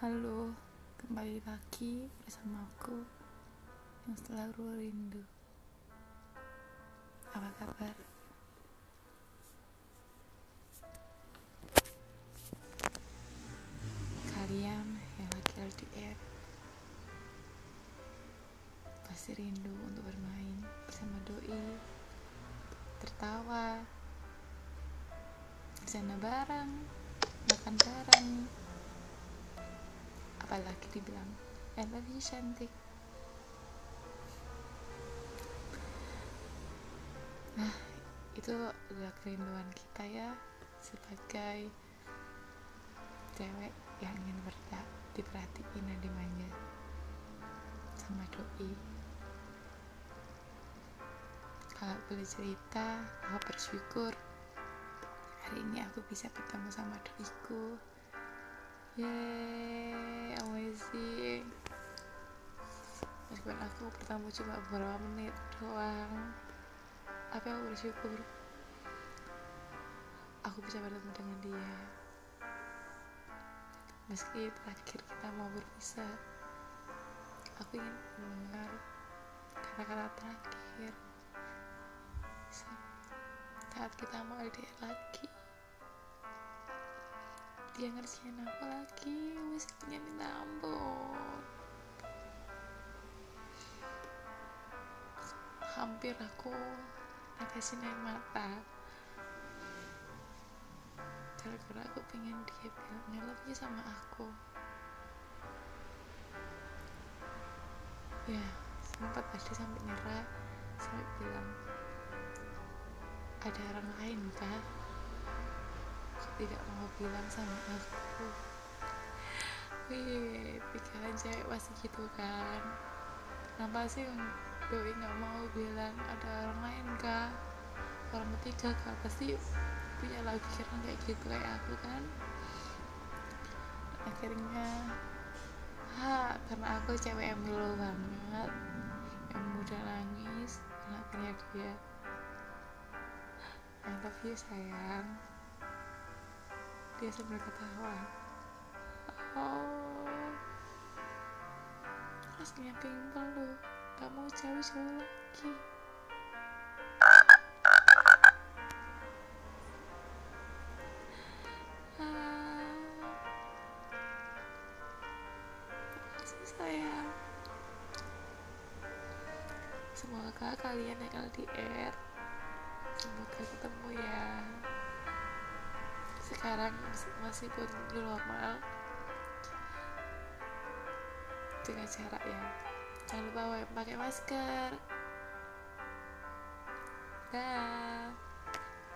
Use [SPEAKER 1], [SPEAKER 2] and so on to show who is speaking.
[SPEAKER 1] Halo, kembali lagi bersama aku yang selalu rindu. Apa kabar? Kalian yang lagi LDR pasti rindu untuk bermain bersama doi, tertawa, bersama bareng, makan bareng, apalagi dibilang. I love you cantik nah itu adalah kerinduan kita ya sebagai cewek yang ingin berda diperhatiin dan dimanja sama doi. Kalau boleh cerita aku bersyukur hari ini aku bisa ketemu sama doiku Yeay, Meskipun aku bertemu cuma beberapa menit doang. Tapi aku bersyukur Aku bisa bertemu dengan dia. Meski terakhir kita mau berpisah Aku ingin mendengar kata-kata terakhir. Saat kita mau LDR lagi dia ngerjain apa lagi musiknya minta ampun hampir aku netesin air mata gara-gara aku pengen dia bilang lagi sama aku. Ya sempat tadi sampai nyerah sampai bilang ada orang lain kah tidak mau bilang sama aku? Wih pikiran cewek pasti gitu kan. Kenapa sih doi nggak mau bilang ada orang lain kah orang ketiga kah pasti punya lagi pikiran kayak gitu kayak aku kan? Akhirnya ha karena aku cewek yang melo banget yang mudah nangis akhirnya dia I love you sayang. Dia sambil ketawa. Oh. Rasanya mau jauh-jauh lagi sayang semoga kalian yang LDR semoga ketemu ya. Sekarang masih pun normal. Dengan cara ya jangan lupa pakai masker. Dah